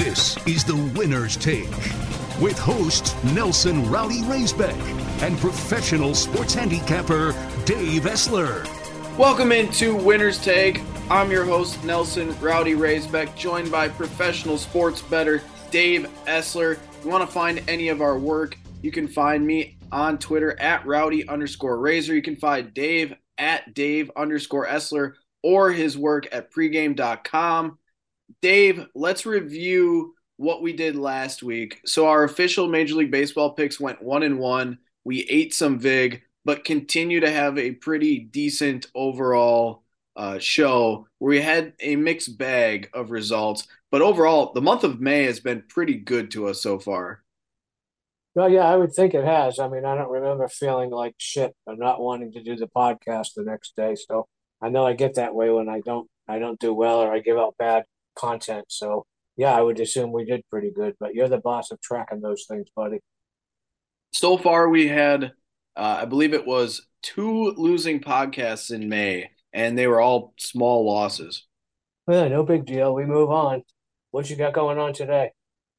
This is the winner's take with host Nelson Rowdy Raisbeck and professional sports handicapper Dave Essler. Welcome into Winner's Take. I'm your host, Nelson Rowdy Raisbeck, joined by professional sports better Dave Essler. If you want to find any of our work, you can find me on Twitter at rowdy underscore razor. You can find Dave at Dave underscore Essler or his work at pregame.com. Dave, let's review what we did last week. So our official Major League Baseball picks went one and one. We ate some vig, but continue to have a pretty decent overall uh, show where we had a mixed bag of results. But overall, the month of May has been pretty good to us so far. Well, yeah, I would think it has. I mean, I don't remember feeling like shit or not wanting to do the podcast the next day. So I know I get that way when I don't I don't do well or I give out bad content. So yeah, I would assume we did pretty good. But you're the boss of tracking those things, buddy. So far, we had uh, I believe it was two losing podcasts in May, and they were all small losses. Yeah, no big deal. We move on. What you got going on today?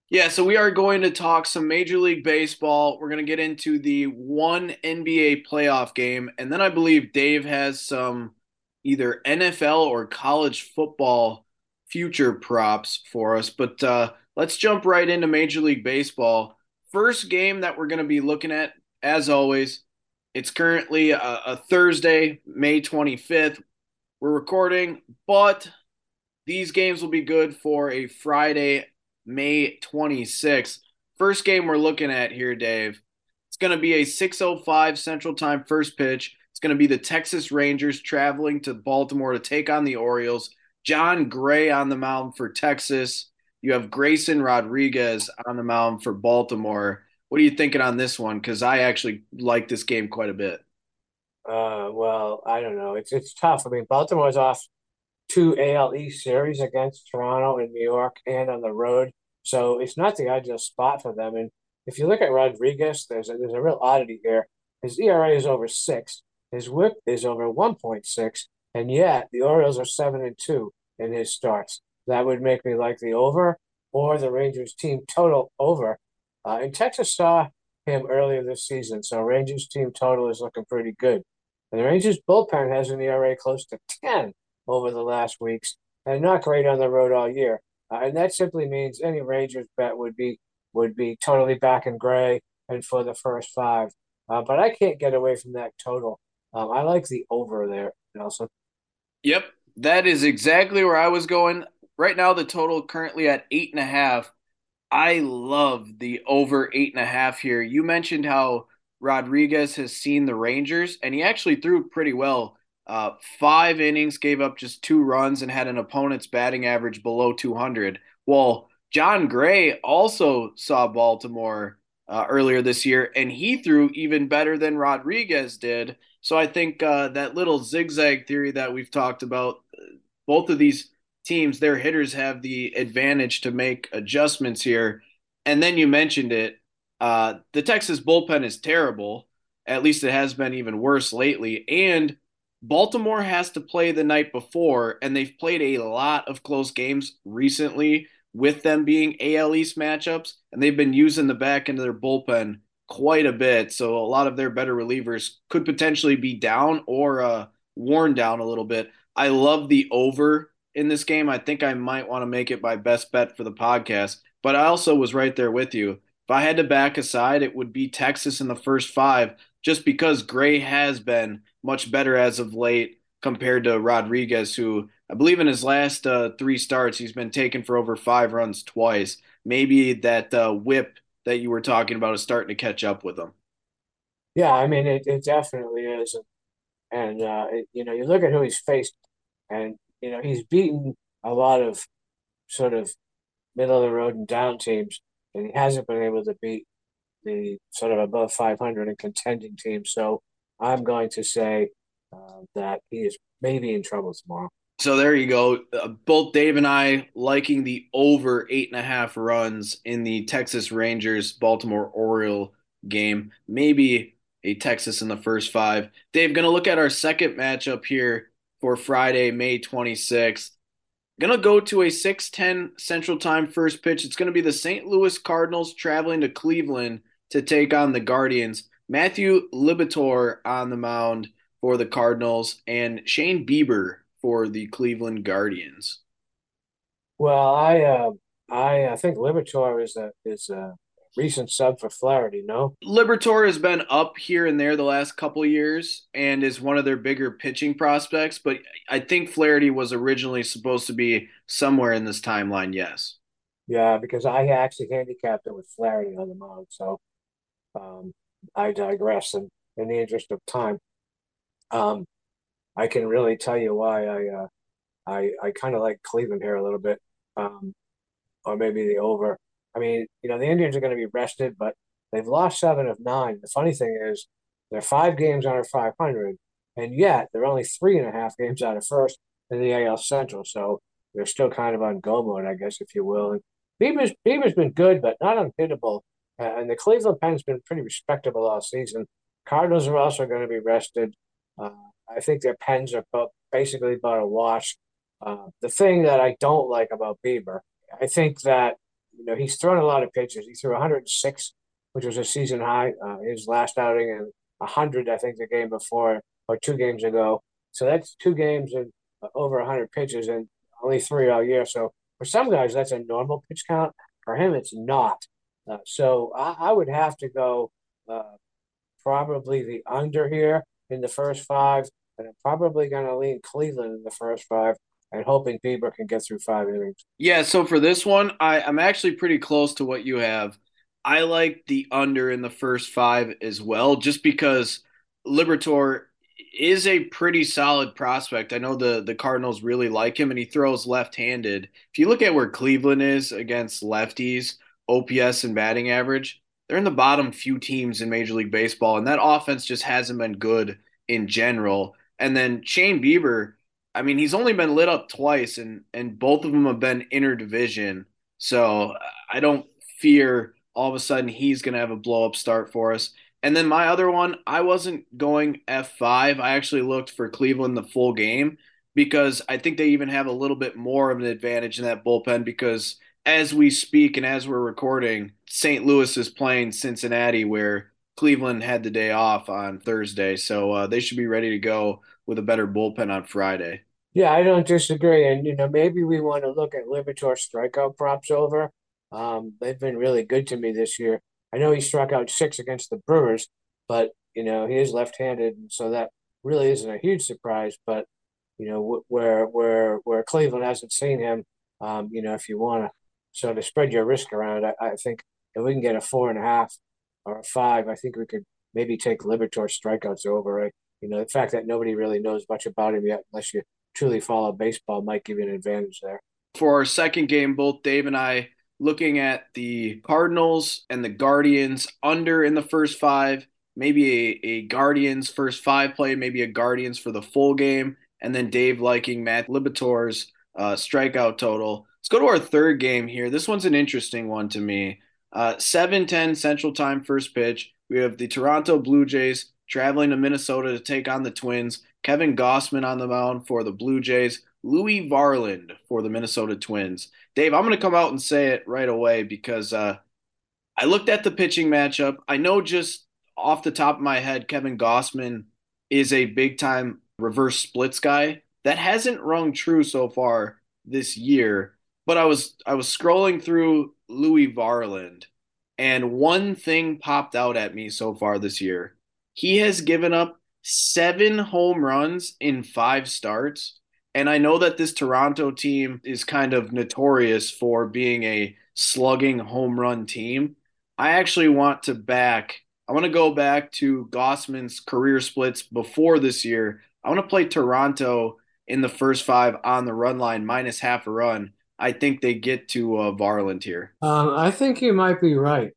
Yeah, so we are going to talk some Major League Baseball. We're going to get into the one NBA playoff game. And then I believe Dave has some either NFL or college football future props for us. But uh, let's jump right into Major League Baseball. First game that we're going to be looking at, as always, it's currently a, a Thursday, May 25th. We're recording, but these games will be good for a Friday May 26th. First game we're looking at here, Dave. It's going to be a 6:05 Central Time first pitch. It's going to be the Texas Rangers traveling to Baltimore to take on the Orioles. Jon Gray on the mound for Texas. You have Grayson Rodriguez on the mound for Baltimore. What are you thinking on this one? Because I actually like this game quite a bit. Uh, well, I don't know. It's it's tough. I mean, Baltimore's off two AL East series against Toronto and New York and on the road. So it's not the ideal spot for them. And if you look at Rodriguez, there's a, there's a real oddity here. His ERA is over six. His WHIP is over 1.6, and yet the Orioles are seven and two in his starts. That would make me like the over or the Rangers team total over. Uh, and Texas saw him earlier this season, so Rangers team total is looking pretty good. And the Rangers bullpen has an ERA close to 10 over the last weeks and not great on the road all year. Uh, and that simply means any Rangers bet would be would be totally back in gray and for the first five. Uh, but I can't get away from that total. Um, I like the over there, Nelson. Yep, that is exactly where I was going. Right now, the total currently at eight and a half. I love the over eight and a half here. You mentioned how Rodriguez has seen the Rangers, and he actually threw pretty well uh, five innings, gave up just two runs, and had an opponent's batting average below 200. Well, Jon Gray also saw Baltimore uh, earlier this year, and he threw even better than Rodriguez did. So I think uh, that little zigzag theory that we've talked about, both of these teams, their hitters have the advantage to make adjustments here. And then you mentioned it. Uh, the Texas bullpen is terrible. At least it has been even worse lately. And Baltimore has to play the night before, and they've played a lot of close games recently with them being AL East matchups, and they've been using the back end of their bullpen quite a bit. So a lot of their better relievers could potentially be down or uh, worn down a little bit. I love the over in this game. I think I might want to make it my best bet for the podcast, but I also was right there with you. If I had to back aside, it would be Texas in the first five, just because Gray has been much better as of late compared to Rodriguez, who I believe in his last uh, three starts, he's been taken for over five runs twice. Maybe that uh, whip that you were talking about is starting to catch up with him. Yeah, I mean, it, it definitely is. And, uh, it, you know, you look at who he's faced, and, you know, he's beaten a lot of sort of middle of the road and down teams, and he hasn't been able to beat the sort of above 500 and contending teams. So, I'm going to say uh, that he is maybe in trouble tomorrow. So there you go. Uh, both Dave and I liking the over eight and a half runs in the Texas Rangers Baltimore Oriole game. Maybe a Texas in the first five. Dave, going to look at our second matchup here for Friday, May 26th. Gonna go to a 6:10 Central Time first pitch. It's gonna be the St. Louis Cardinals traveling to Cleveland to take on the Guardians. Matthew Liberatore on the mound for the Cardinals and Shane Bieber for the Cleveland Guardians. Well, I uh, I I think Liberatore is a is a recent sub for Flaherty. No, Liberatore has been up here and there the last couple years and is one of their bigger pitching prospects. But I think Flaherty was originally supposed to be somewhere in this timeline. Yes. Yeah, because I actually handicapped it with Flaherty on the mound. So um, I digress. And in the interest of time, um, I can really tell you why I uh, I I kind of like Cleveland here a little bit, um, or maybe the over. I mean, you know, the Indians are going to be rested, but they've lost seven of nine. The funny thing is, they're five games under 500, and yet they're only three and a half games out of first in the AL Central. So they're still kind of on go mode, I guess, if you will. And Bieber's, Bieber's been good, but not unhittable. Uh, and the Cleveland Pen's been pretty respectable all season. Cardinals are also going to be rested. Uh, I think their pens are basically about a wash. Uh, the thing that I don't like about Bieber, I think that you know he's thrown a lot of pitches. He threw 106, which was a season high. Uh, his last outing and 100, I think, the game before or two games ago. So that's two games and uh, over 100 pitches and only three all year. So for some guys, that's a normal pitch count. For him, it's not. Uh, so I, I, would have to go uh, probably the under here in the first five, and I'm probably going to lean Cleveland in the first five and hoping Bieber can get through five innings. Yeah, so for this one, I, I'm actually pretty close to what you have. I like the under in the first five as well, just because Liberatore is a pretty solid prospect. I know the the Cardinals really like him, and he throws left-handed. If you look at where Cleveland is against lefties, OPS and batting average, they're in the bottom few teams in Major League Baseball, and that offense just hasn't been good in general. And then Shane Bieber, I mean, he's only been lit up twice, and and both of them have been interdivision. So I don't fear all of a sudden he's going to have a blow up start for us. And then my other one, I wasn't going F5. I actually looked for Cleveland the full game because I think they even have a little bit more of an advantage in that bullpen because as we speak and as we're recording, St. Louis is playing Cincinnati, where Cleveland had the day off on Thursday. So uh, they should be ready to go with a better bullpen on Friday. Yeah, I don't disagree. And, you know, maybe we want to look at Liberatore strikeout props over. Um, they've been really good to me this year. I know he struck out six against the Brewers, but, you know, he is left handed. So that really isn't a huge surprise. But, you know, where, where, where Cleveland hasn't seen him, um, you know, if you want to sort of spread your risk around, I, I think if we can get a four and a half or a five, I think we could maybe take Liberatore strikeouts over. Right? You know, the fact that nobody really knows much about him yet, unless you truly follow baseball, might give you an advantage there. For our second game, both Dave and I looking at the Cardinals and the Guardians under in the first five, maybe a, a Guardians first five play, maybe a Guardians for the full game, and then Dave liking Matt Liberatore's uh, strikeout total. Let's go to our third game here. This one's an interesting one to me. Uh, 7:10 Central Time first pitch. We have the Toronto Blue Jays traveling to Minnesota to take on the Twins. Kevin Gausman on the mound for the Blue Jays. Louie Varland for the Minnesota Twins. Dave, I'm going to come out and say it right away because uh, I looked at the pitching matchup. I know just off the top of my head, Kevin Gausman is a big time reverse splits guy. That hasn't rung true so far this year. But I was I was scrolling through Louie Varland, and one thing popped out at me so far this year. He has given up seven home runs in five starts. And I know that this Toronto team is kind of notorious for being a slugging home run team. I actually want to back, I want to go back to Gausman's career splits before this year. I want to play Toronto in the first five on the run line minus half a run. I think they get to uh, Varland here. Um, I think you might be right,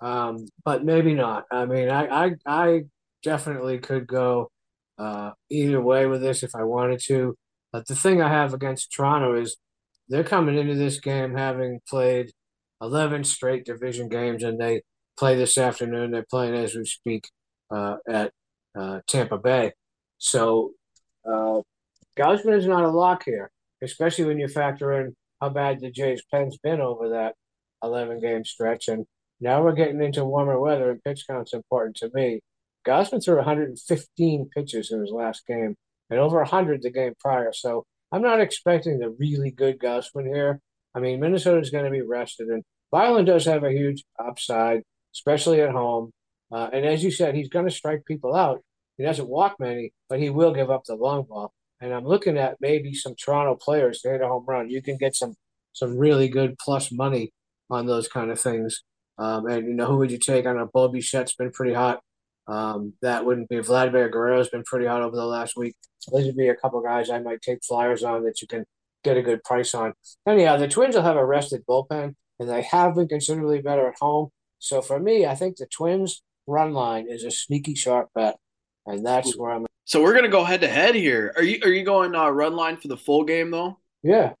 um, but maybe not. I mean, I I, I definitely could go uh, either way with this if I wanted to. But the thing I have against Toronto is they're coming into this game having played 11 straight division games, and they play this afternoon. They're playing as we speak uh, at uh, Tampa Bay. So uh, Gausman is not a lock here especially when you factor in how bad the Jays' pen's been over that 11 game stretch. And now we're getting into warmer weather, and pitch count's important to me. Gausman threw 115 pitches in his last game and over 100 the game prior. So I'm not expecting the really good Gausman here. I mean, Minnesota's going to be rested, and Byron does have a huge upside, especially at home. Uh, and as you said, he's going to strike people out. He doesn't walk many, but he will give up the long ball. And I'm looking at maybe some Toronto players to hit a home run. You can get some some really good plus money on those kind of things. Um, and you know, who would you take? I know Bobby Bichette's been pretty hot. Um, that wouldn't be Vladimir Guerrero's been pretty hot over the last week. Those would be a couple guys I might take flyers on that you can get a good price on. Anyhow, the Twins will have a rested bullpen, and they have been considerably better at home. So for me, I think the Twins run line is a sneaky sharp bet, and that's where I'm. So we're gonna go head to head here. Are you are you going uh, run line for the full game though? Yeah.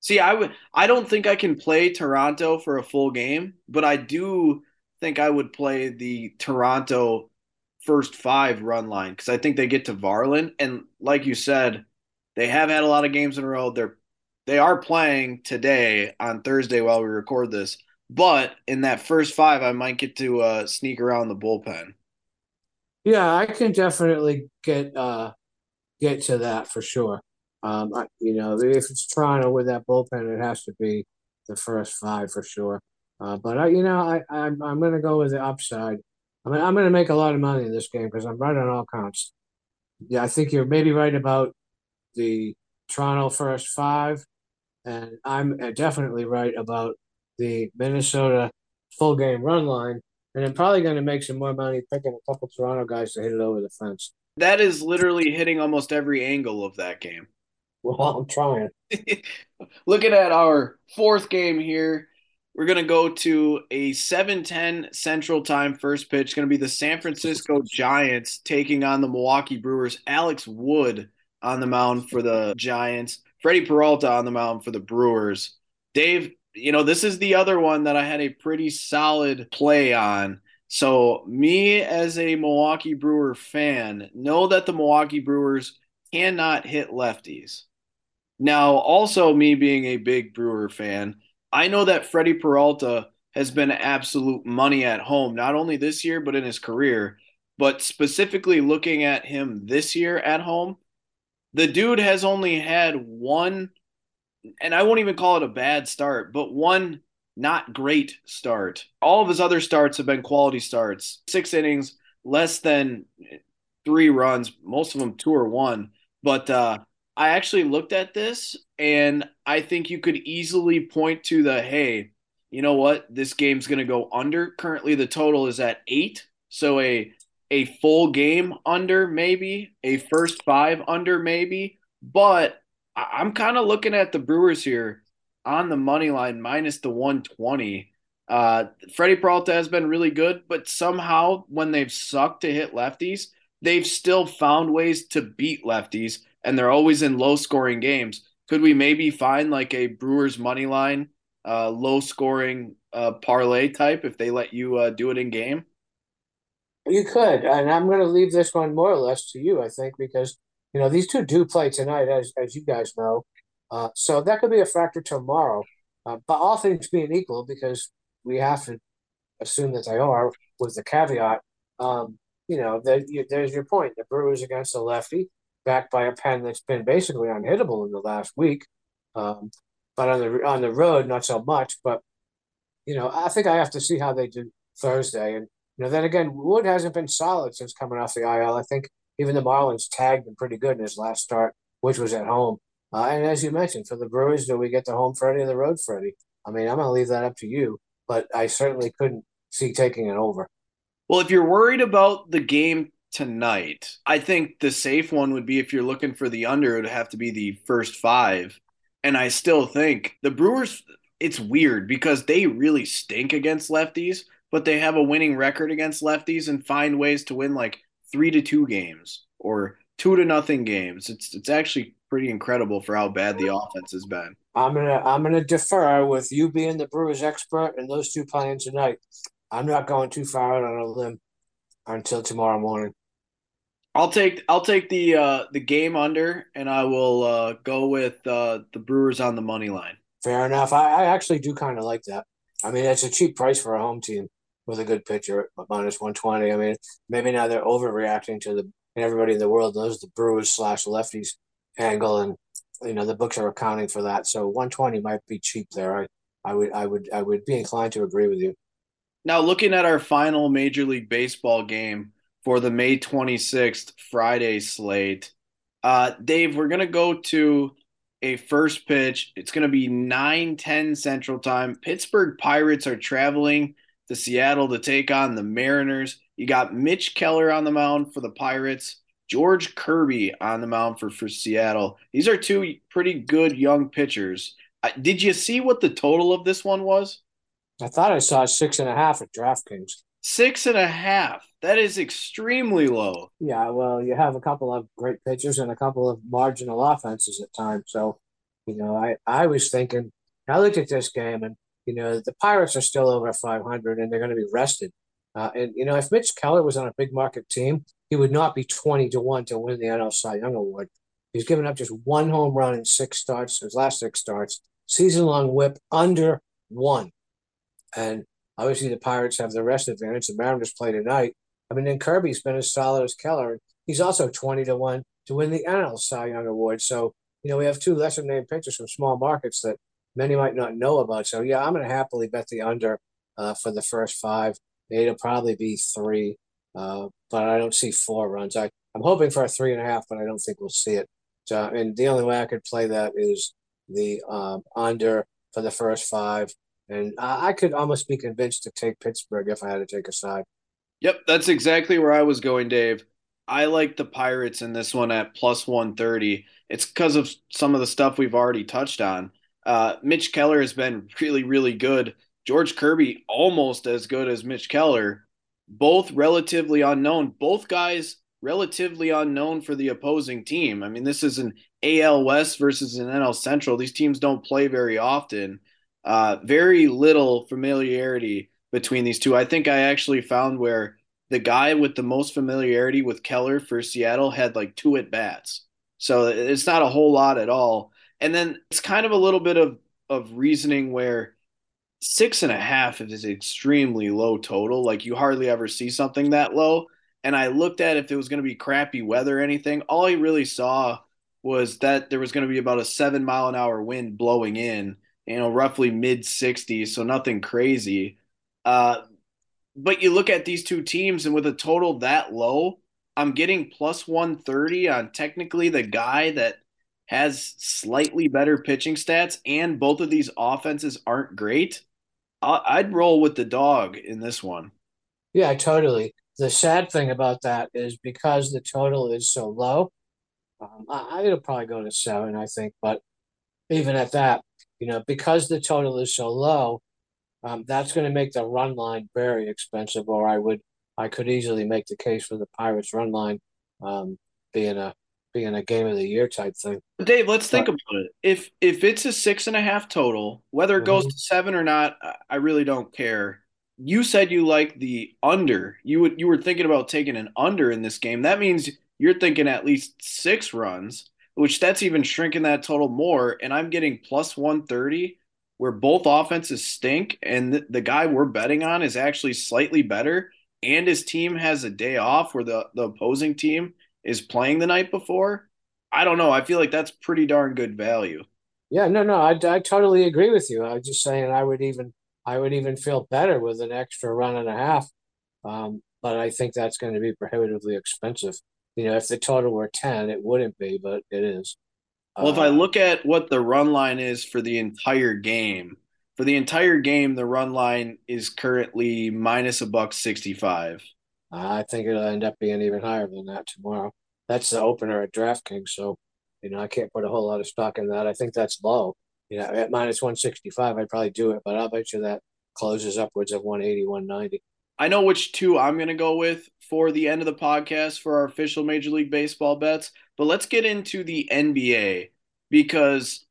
See, I would. I don't think I can play Toronto for a full game, but I do think I would play the Toronto first five run line because I think they get to Varland, and like you said, they have had a lot of games in a row. They're they are playing today on Thursday while we record this, but in that first five, I might get to uh, sneak around the bullpen. Yeah, I can definitely get uh, get to that for sure. Um, I, you know, if it's Toronto with that bullpen, it has to be the first five for sure. Uh, but I, you know, I, I'm I'm going to go with the upside. I mean, I'm going to make a lot of money in this game because I'm right on all counts. Yeah, I think you're maybe right about the Toronto first five, and I'm definitely right about the Minnesota full game run line. And I'm probably going to make some more money picking a couple Toronto guys to hit it over the fence. That is literally hitting almost every angle of that game. Well, I'm trying. Looking at our fourth game here, we're going to go to a 7:10 Central Time first pitch. Going to be the San Francisco Giants taking on the Milwaukee Brewers. Alex Wood on the mound for the Giants. Freddie Peralta on the mound for the Brewers. Dave, you know, this is the other one that I had a pretty solid play on. So, me as a Milwaukee Brewer fan, know that the Milwaukee Brewers cannot hit lefties. Now, also me being a big Brewer fan, I know that Freddie Peralta has been absolute money at home, not only this year, but in his career. But specifically looking at him this year at home, the dude has only had one, and I won't even call it a bad start, but one not great start. All of his other starts have been quality starts. Six innings, less than three runs, most of them two or one. But uh, I actually looked at this and I think you could easily point to the hey, you know what? This game's going to go under. Currently the total is at 8. So a a full game under maybe, a first 5 under maybe, but I'm kind of looking at the Brewers here on the money line minus the 120. Uh, Freddie Peralta has been really good, but somehow when they've sucked to hit lefties, they've still found ways to beat lefties and they're always in low scoring games. Could we maybe find like a Brewers money line, uh, low scoring uh, parlay type if they let you uh, do it in game? You could, and I'm going to leave this one more or less to you, I think, because you know these two do play tonight, as as you guys know, uh, so that could be a factor tomorrow. Uh, but all things being equal, because we have to assume that they are, with the caveat, um, you know, that there's your point. The Brewers against the lefty backed by a pen that's been basically unhittable in the last week. Um, but on the on the road, not so much. But you know, I think I have to see how they do Thursday. And you know, then again, Wood hasn't been solid since coming off the IL. I think even the Marlins tagged him pretty good in his last start, which was at home. Uh, and as you mentioned, for the Brewers, do we get the home Freddie or the road Freddie? I mean, I'm going to leave that up to you, but I certainly couldn't see taking it over. Well, if you're worried about the game tonight. I think the safe one would be if you're looking for the under, it would have to be the first five. And I still think the Brewers, it's weird because they really stink against lefties, but they have a winning record against lefties and find ways to win like three to two games or two to nothing games. It's it's actually pretty incredible for how bad the offense has been. I'm gonna I'm gonna defer with you being the Brewers expert and those two playing tonight. I'm not going too far out on a limb until tomorrow morning. I'll take I'll take the uh, the game under, and I will uh, go with uh, the Brewers on the money line. Fair enough. I, I actually do kind of like that. I mean, it's a cheap price for a home team with a good pitcher, minus one twenty. I mean, maybe now they're overreacting to the and everybody in the world knows the Brewers slash lefties angle, and you know the books are accounting for that. So one twenty might be cheap there. I, I would I would I would be inclined to agree with you. Now, looking at our final Major League Baseball game for the May 26th Friday slate, uh, Dave, we're going to go to a first pitch. It's going to be 9 10 Central Time. Pittsburgh Pirates are traveling to Seattle to take on the Mariners. You got Mitch Keller on the mound for the Pirates, George Kirby on the mound for, for Seattle. These are two pretty good young pitchers. Uh, did you see what the total of this one was? I thought I saw six and a half at DraftKings. Six and a half. That is extremely low. Yeah, well, you have a couple of great pitchers and a couple of marginal offenses at times. So, you know, I, I was thinking, I looked at this game and, you know, the Pirates are still over 500 and they're going to be rested. Uh, and, you know, if Mitch Keller was on a big market team, he would not be 20 to 1 to win the NL Cy Young Award. He's given up just one home run in six starts, his last six starts, season long whip under one. And obviously, the Pirates have the rest advantage. The Mariners play tonight. I mean, then Kirby's been as solid as Keller. He's also 20 to 1 to win the NL Cy Young Award. So, you know, we have two lesser named pitchers from small markets that many might not know about. So, yeah, I'm going to happily bet the under uh, for the first five. It'll probably be three, uh, but I don't see four runs. I, I'm hoping for a three and a half, but I don't think we'll see it. So, and the only way I could play that is the um, under for the first five and I could almost be convinced to take Pittsburgh if I had to take a side. Yep, that's exactly where I was going, Dave. I like the Pirates in this one at plus 130. It's because of some of the stuff we've already touched on. Uh, Mitch Keller has been really, really good. George Kirby, almost as good as Mitch Keller. Both relatively unknown. Both guys relatively unknown for the opposing team. I mean, this is an AL West versus an NL Central. These teams don't play very often. Uh, very little familiarity between these two. I think I actually found where the guy with the most familiarity with Keller for Seattle had like two at bats. So it's not a whole lot at all. And then it's kind of a little bit of, of reasoning where six and a half is extremely low total. Like you hardly ever see something that low. And I looked at if it was going to be crappy weather or anything. All I really saw was that there was going to be about a seven mile an hour wind blowing in you know, roughly mid 60s, so nothing crazy. Uh, but you look at these two teams, and with a total that low, I'm getting plus 130 on technically the guy that has slightly better pitching stats, and both of these offenses aren't great. I'd roll with the dog in this one. Yeah, totally. The sad thing about that is because the total is so low, um, I, it'll probably go to seven, I think. But even at that, you know, because the total is so low, um, that's going to make the run line very expensive. Or I would, I could easily make the case for the Pirates run line um, being a being a game of the year type thing. Dave, let's think about it. If if it's a six and a half total, whether it goes mm-hmm. to seven or not, I really don't care. You said you like the under. You would you were thinking about taking an under in this game. That means you're thinking at least six runs which that's even shrinking that total more. And I'm getting plus 130 where both offenses stink. And the, the guy we're betting on is actually slightly better. And his team has a day off where the, the opposing team is playing the night before. I don't know. I feel like that's pretty darn good value. Yeah, no, no, I, I totally agree with you. I was just saying I would even I would even feel better with an extra run and a half. Um, but I think that's going to be prohibitively expensive. You know, if the total were 10, it wouldn't be, but it is. Well, if I uh, look at what the run line is for the entire game, for the entire game, the run line is currently minus a buck 65. I think it'll end up being even higher than that tomorrow. That's the opener at DraftKings. So, you know, I can't put a whole lot of stock in that. I think that's low. You know, at minus 165, I'd probably do it, but I'll bet you that closes upwards of 180, 190. I know which two I'm going to go with for the end of the podcast for our official Major League Baseball bets, but let's get into the NBA because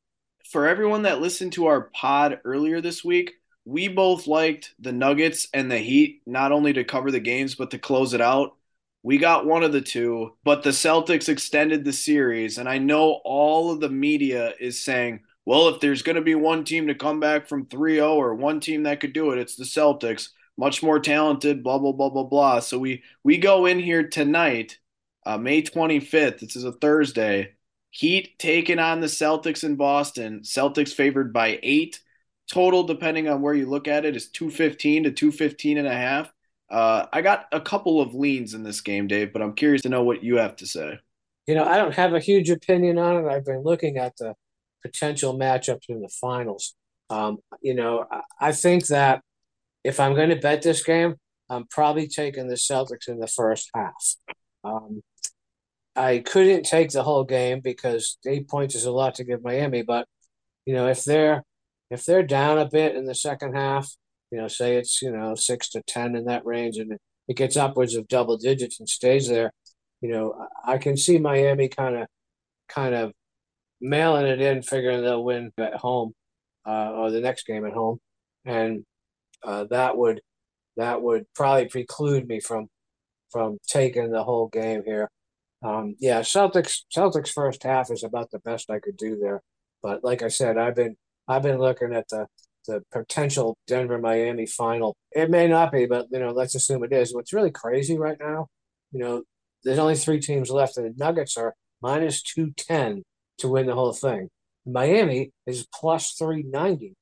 for everyone that listened to our pod earlier this week, we both liked the Nuggets and the Heat not only to cover the games but to close it out. We got one of the two, but the Celtics extended the series. And I know all of the media is saying, well, if there's going to be one team to come back from 3 0 or one team that could do it, it's the Celtics. Much more talented, blah, blah, blah, blah, blah. So we, we go in here tonight, uh, May 25th. This is a Thursday. Heat taking on the Celtics in Boston. Celtics favored by eight. Total, depending on where you look at it, is 215 to 215 and a half. Uh, I got a couple of leans in this game, Dave, but I'm curious to know what you have to say. You know, I don't have a huge opinion on it. I've been looking at the potential matchups in the finals. Um, you know, I think that if I'm going to bet this game, I'm probably taking the Celtics in the first half. Um, I couldn't take the whole game because eight points is a lot to give Miami, but you know, if they're if they're down a bit in the second half, you know, say it's, you know, six to 10 in that range and it gets upwards of double digits and stays there, you know, I can see Miami kind of, kind of mailing it in, figuring they'll win at home uh, or the next game at home. And uh, that would, that would probably preclude me from, from taking the whole game here. Um, yeah, Celtics, Celtics first half is about the best I could do there. But like I said, I've been, I've been looking at the the potential Denver Miami final. It may not be, but you know, let's assume it is. What's really crazy right now, you know, there's only three teams left, and the Nuggets are minus two ten to win the whole thing. Miami is plus three ninety,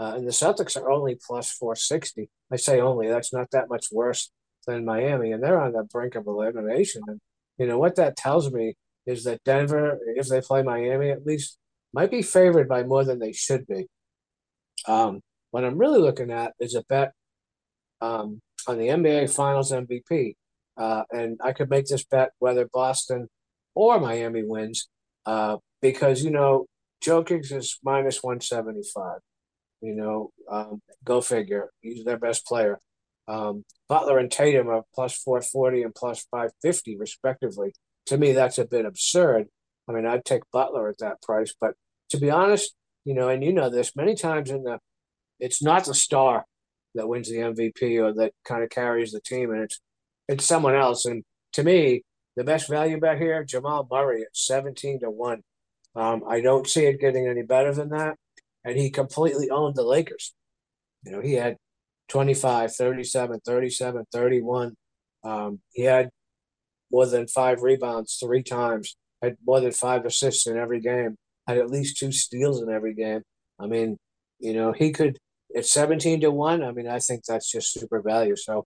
uh, and the Celtics are only plus four sixty. I say only. That's not that much worse than Miami, and they're on the brink of elimination. And you know what that tells me is that Denver, if they play Miami, at least might be favored by more than they should be. Um, what I'm really looking at is a bet um, on the NBA Finals MVP, uh, and I could make this bet whether Boston or Miami wins, uh, because you know Jokic is minus one seventy five. You know, um, go figure. He's their best player. Um, Butler and Tatum are plus four forty and plus five fifty respectively. To me, that's a bit absurd. I mean, I'd take Butler at that price, but to be honest, you know, and you know this many times in the, it's not the star that wins the MVP or that kind of carries the team, and it's it's someone else. And to me, the best value bet here, Jamal Murray at seventeen to one. Um, I don't see it getting any better than that. And he completely owned the Lakers. You know, he had 25, 37, 37, 31. Um, he had more than five rebounds three times, had more than five assists in every game had at least two steals in every game. I mean, you know, he could at 17 to 1. I mean, I think that's just super value. So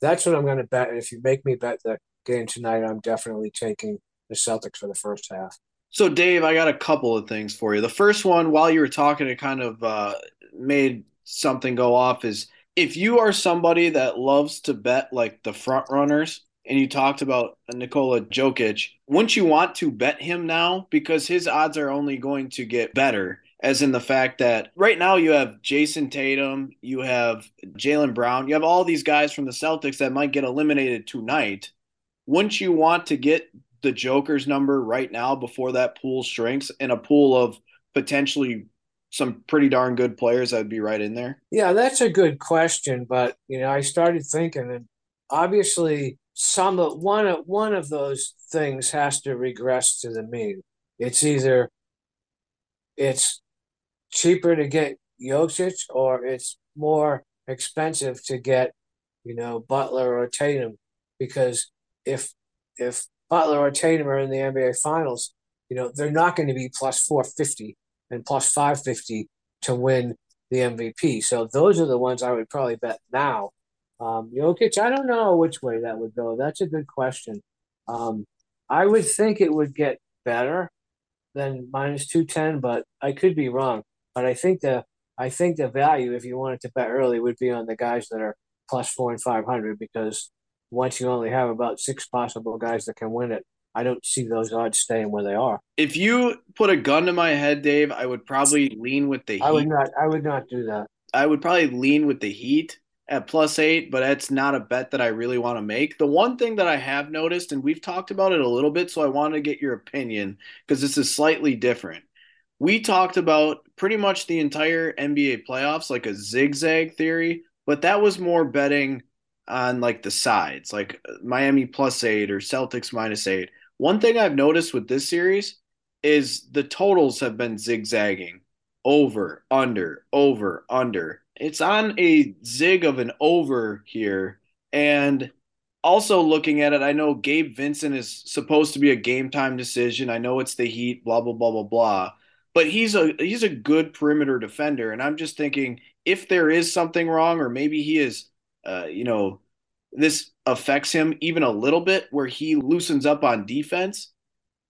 that's what I'm going to bet. And if you make me bet the game tonight, I'm definitely taking the Celtics for the first half. So, Dave, I got a couple of things for you. The first one, while you were talking, it kind of uh, made something go off is if you are somebody that loves to bet like the front runners, and you talked about Nikola Jokic. Wouldn't you want to bet him now? Because his odds are only going to get better, as in the fact that right now you have Jayson Tatum, you have Jaylen Brown, you have all these guys from the Celtics that might get eliminated tonight. Wouldn't you want to get the Joker's number right now before that pool shrinks in a pool of potentially some pretty darn good players that would be right in there? Yeah, that's a good question. But, you know, I started thinking, and obviously some of one of one of those things has to regress to the mean. It's either it's cheaper to get Jokic or it's more expensive to get, you know, Butler or Tatum. Because if if Butler or Tatum are in the NBA finals, you know, they're not going to be plus four fifty and plus five fifty to win the MVP. So those are the ones I would probably bet now um, Jokic, I don't know which way that would go. That's a good question. Um, I would think it would get better than minus two ten, but I could be wrong. But I think the I think the value, if you wanted to bet early, would be on the guys that are plus four and five hundred because once you only have about six possible guys that can win it, I don't see those odds staying where they are. If you put a gun to my head, Dave, I would probably lean with the Heat. I would not. I would not do that. I would probably lean with the Heat at plus eight, but that's not a bet that I really want to make. The one thing that I have noticed, and we've talked about it a little bit, so I want to get your opinion because this is slightly different. We talked about pretty much the entire NBA playoffs like a zigzag theory, but that was more betting on like the sides, like Miami plus eight or Celtics minus eight. One thing I've noticed with this series is the totals have been zigzagging over, under, over, under. It's on a zig of an over here. And also looking at it, I know Gabe Vincent is supposed to be a game time decision. I know it's the Heat, blah blah blah blah blah. But he's a he's a good perimeter defender, and I'm just thinking if there is something wrong, or maybe he is, uh, you know, this affects him even a little bit, where he loosens up on defense.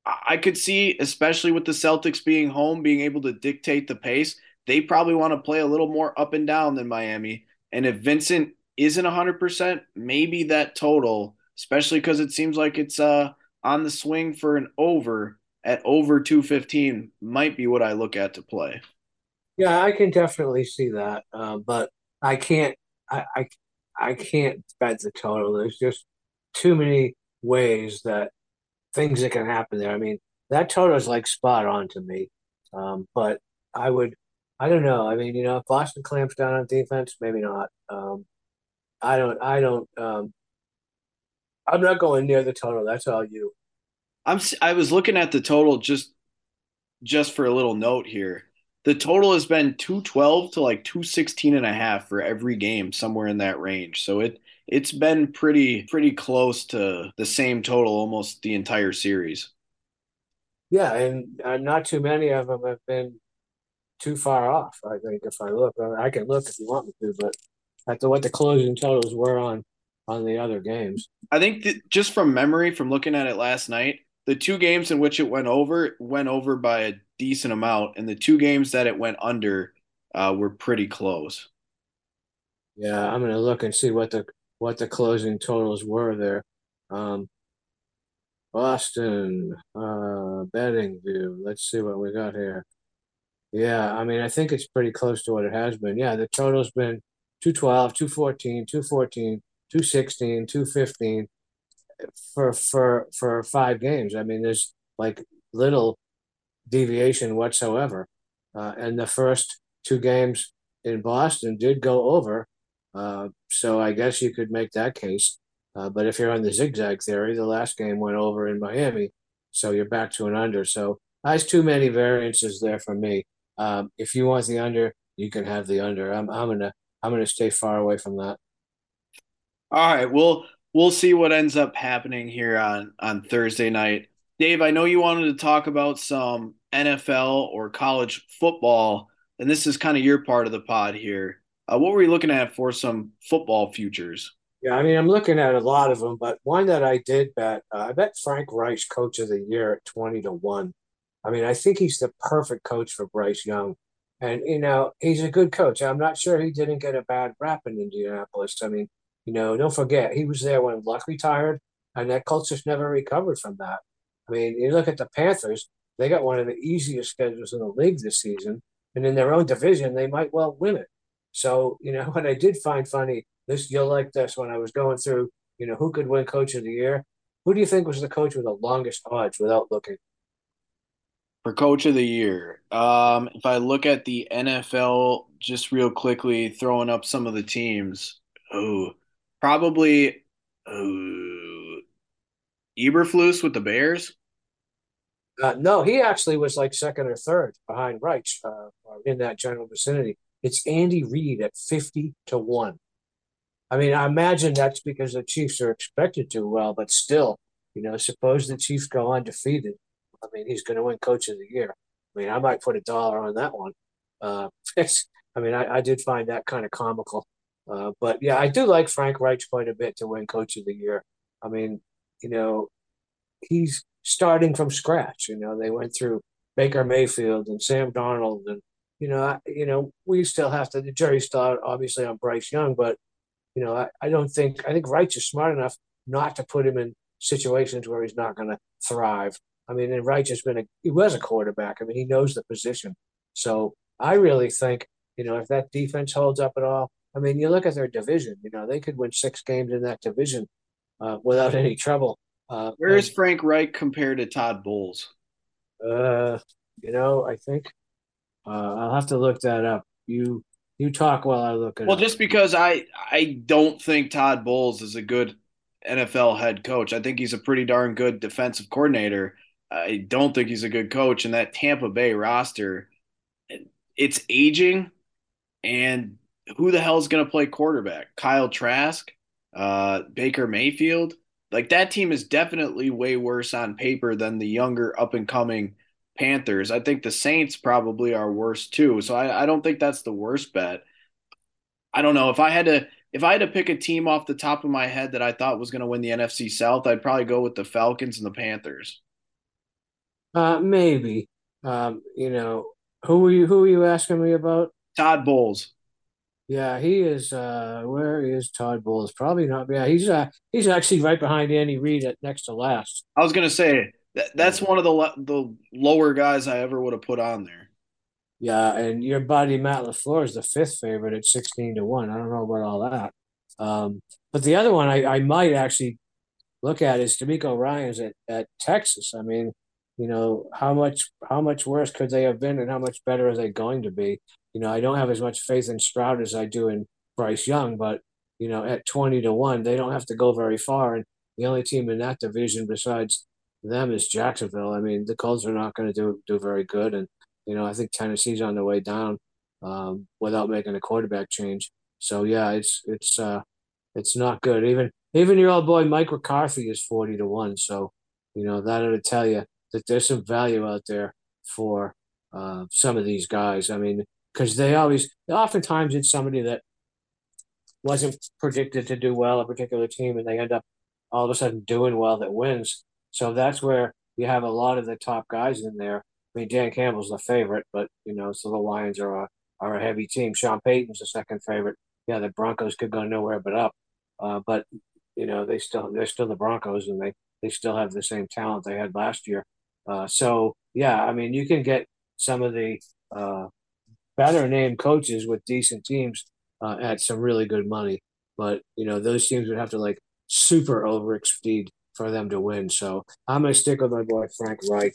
I could see, especially with the Celtics being home, being able to dictate the pace. They probably want to play a little more up and down than Miami. And if Vincent isn't 100%, maybe that total, especially because it seems like it's uh, on the swing for an over at over 215, might be what I look at to play. Yeah, I can definitely see that. Uh, but I can't, I, I, I can't bet the total. There's just too many ways that things that can happen there. I mean, that total is like spot on to me. Um, but I would, I don't know. I mean, you know, if Boston clamps down on defense, maybe not. Um, I don't, I don't, um, I'm not going near the total. That's all you. I'm, I was looking at the total just, just for a little note here. The total has been 212 to like 216 and a half for every game, somewhere in that range. So it, it's been pretty pretty close to the same total almost the entire series. Yeah, and uh, not too many of them have been too far off. I think if I look, I can look if you want me to, but at the what the closing totals were on on the other games. I think that just from memory, from looking at it last night, the two games in which it went over went over by a decent amount, and the two games that it went under uh, were pretty close. Yeah, I'm gonna look and see what the what the closing totals were there. Um, Boston, uh, betting view. Let's see what we got here. Yeah, I mean, I think it's pretty close to what it has been. Yeah, the total's been 212, 214, 214, 216, 215 for for for five games. I mean, there's like little deviation whatsoever. Uh, and the first two games in Boston did go over, uh, so I guess you could make that case. Uh, but if you're on the zigzag theory, the last game went over in Miami, so you're back to an under. So there's too many variances there for me. Um, if you want the under, you can have the under. I'm I'm gonna I'm gonna stay far away from that. All right, we'll we'll see what ends up happening here on on Thursday night. Dave, I know you wanted to talk about some NFL or college football, and this is kind of your part of the pod here. Uh, what were you looking at for some football futures? Yeah, I mean, I'm looking at a lot of them, but one that I did bet, uh, I bet Frank Reich, coach of the year at 20 to 1. I mean, I think he's the perfect coach for Bryce Young. And, you know, he's a good coach. I'm not sure he didn't get a bad rap in Indianapolis. I mean, you know, don't forget, he was there when Luck retired, and that just never recovered from that. I mean, you look at the Panthers, they got one of the easiest schedules in the league this season. And in their own division, they might well win it. So, you know, what I did find funny, this you'll like this when I was going through, you know, who could win coach of the year? Who do you think was the coach with the longest odds without looking? For coach of the year, um, if I look at the NFL just real quickly, throwing up some of the teams, oh, probably oh, Eberflus with the Bears. Uh, no, he actually was like second or third behind Reich uh, in that general vicinity. It's Andy Reid at 50 to 1. I mean, I imagine that's because the Chiefs are expected to well, but still, you know, suppose the Chiefs go undefeated. I mean, he's going to win Coach of the Year. I mean, I might put a dollar on that one. Uh, I mean, I, I did find that kind of comical. Uh, but yeah, I do like Frank Reich quite a bit to win Coach of the Year. I mean, you know, he's starting from scratch. You know, they went through Baker Mayfield and Sam Darnold and you know, I, you know, we still have to. The jury's still obviously on Bryce Young, but you know, I, I don't think I think Reich is smart enough not to put him in situations where he's not going to thrive. I mean, and Reich has been a he was a quarterback. I mean, he knows the position. So I really think you know if that defense holds up at all. I mean, you look at their division. You know, they could win six games in that division uh, without any trouble. Uh, Where is Frank Reich compared to Todd Bowles? Uh, you know, I think uh, I'll have to look that up. You You talk while I look at it. Well, up. just because I I don't think Todd Bowles is a good NFL head coach. I think he's a pretty darn good defensive coordinator. I don't think he's a good coach. And that Tampa Bay roster, it's aging. And who the hell is going to play quarterback? Kyle Trask, uh, Baker Mayfield. Like that team is definitely way worse on paper than the younger up and coming Panthers. I think the Saints probably are worse too. So I, I don't think that's the worst bet. I don't know if I had to if I had to pick a team off the top of my head that I thought was going to win the NFC South, I'd probably go with the Falcons and the Panthers. Uh, maybe. Um, you know, who are you who are you asking me about? Todd Bowles. Yeah, he is. Uh, where is Todd Bowles? Probably not. Yeah, he's uh, he's actually right behind Andy Reid at next to last. I was gonna say that, that's one of the the lower guys I ever would have put on there. Yeah, and your buddy Matt LaFleur is the fifth favorite at sixteen to one. I don't know about all that. Um, but the other one I, I might actually look at is DeMeco Ryans at, at Texas. I mean, you know, how much how much worse could they have been and how much better are they going to be? You know, I don't have as much faith in Stroud as I do in Bryce Young, but you know, at twenty to one, they don't have to go very far. And the only team in that division besides them is Jacksonville. I mean, the Colts are not going to do do very good, and you know, I think Tennessee's on the way down um, without making a quarterback change. So yeah, it's it's uh, it's not good. Even even your old boy Mike McCarthy is forty to one. So you know that'll tell you that there's some value out there for uh, some of these guys. I mean, because they always, oftentimes, it's somebody that wasn't predicted to do well a particular team, and they end up all of a sudden doing well that wins. So that's where you have a lot of the top guys in there. I mean, Dan Campbell's the favorite, but you know, so the Lions are a are a heavy team. Sean Payton's the second favorite. Yeah, the Broncos could go nowhere but up, uh, but you know they still they're still the Broncos, and they they still have the same talent they had last year. Uh, so yeah, I mean, you can get some of the uh, better named coaches with decent teams uh, at some really good money, but you know those teams would have to like super overexceed for them to win. So I'm to stick with my boy Frank Reich.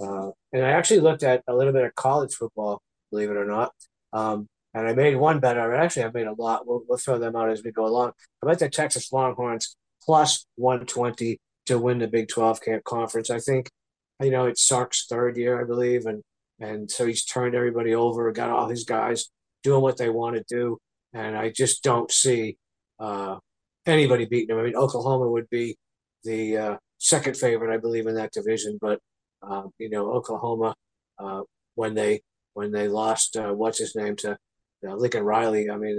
Uh, and I actually looked at a little bit of college football, believe it or not. Um, and I made one bet. I actually I've made a lot. We'll, we'll throw them out as we go along. I bet the Texas Longhorns plus 120 to win the Big 12 camp conference. I think, you know, it's Sark's third year, I believe. And, and so he's turned everybody over, got all his guys doing what they want to do. And I just don't see uh, anybody beating them. I mean, Oklahoma would be the uh, second favorite, I believe, in that division. But uh, you know, Oklahoma uh, when they when they lost uh, what's his name to Lincoln Riley, I mean,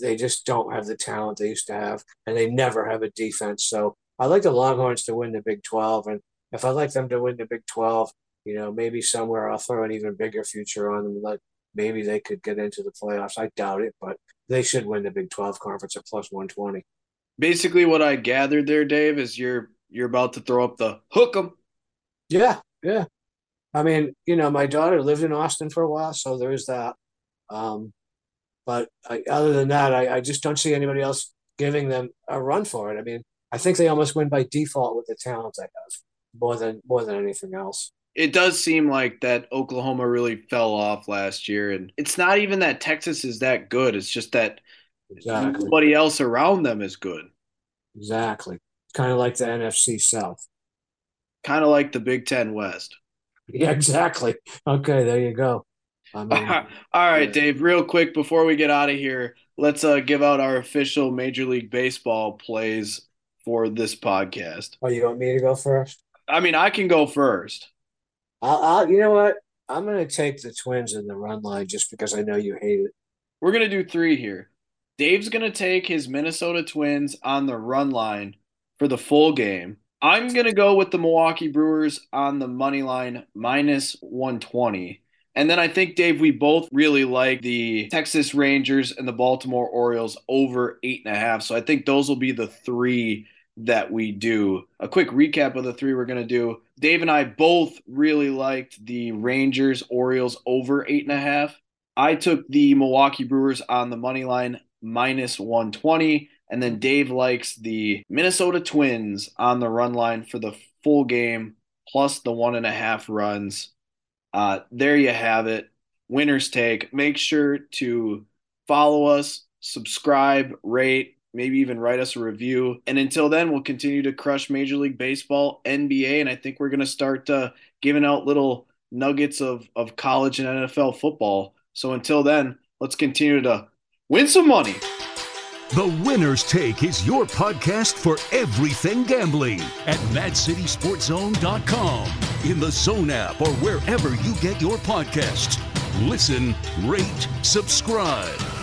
they just don't have the talent they used to have, and they never have a defense. So I like the Longhorns to win the Big Twelve, and if I like them to win the Big Twelve, you know, maybe somewhere I'll throw an even bigger future on them. Like maybe they could get into the playoffs. I doubt it, but they should win the Big Twelve conference at plus one twenty basically what I gathered there, Dave, is you're you're about to throw up the hook 'em. Yeah, yeah. I mean, you know, my daughter lived in Austin for a while, so there's that. Um, but I, other than that, I, I just don't see anybody else giving them a run for it. I mean, I think they almost win by default with the talent they have, more than more than anything else. It does seem like that Oklahoma really fell off last year, and it's not even that Texas is that good. It's just that exactly. nobody else around them is good. Exactly. Kind of like the NFC South. Kind of like the Big Ten West. Yeah, exactly. Okay, there you go. I mean, All right, yeah. Dave, real quick before we get out of here, let's uh, give out our official Major League Baseball plays for this podcast. Oh, you want me to go first? I mean, I can go first. I'll, I'll you know what? I'm going to take the Twins in the run line just because I know you hate it. We're going to do three here. Dave's going to take his Minnesota Twins on the run line for the full game. I'm going to go with the Milwaukee Brewers on the money line minus 120. And then I think, Dave, we both really like the Texas Rangers and the Baltimore Orioles over eight and a half. So I think those will be the three that we do. A quick recap of the three we're going to do. Dave and I both really liked the Rangers Orioles over eight and a half. I took the Milwaukee Brewers on the money line minus 120. And then Dave likes the Minnesota Twins on the run line for the full game plus the one and a half runs. Uh, there you have it. Winner's Take. Make sure to follow us, subscribe, rate, maybe even write us a review. And until then, we'll continue to crush Major League Baseball, NBA, and I think we're going to start uh, giving out little nuggets of, of college and NFL football. So until then, let's continue to win some money. The Winner's Take is your podcast for everything gambling at MadCitySportZone.com, in the Zone app, or wherever you get your podcasts. Listen, rate, subscribe.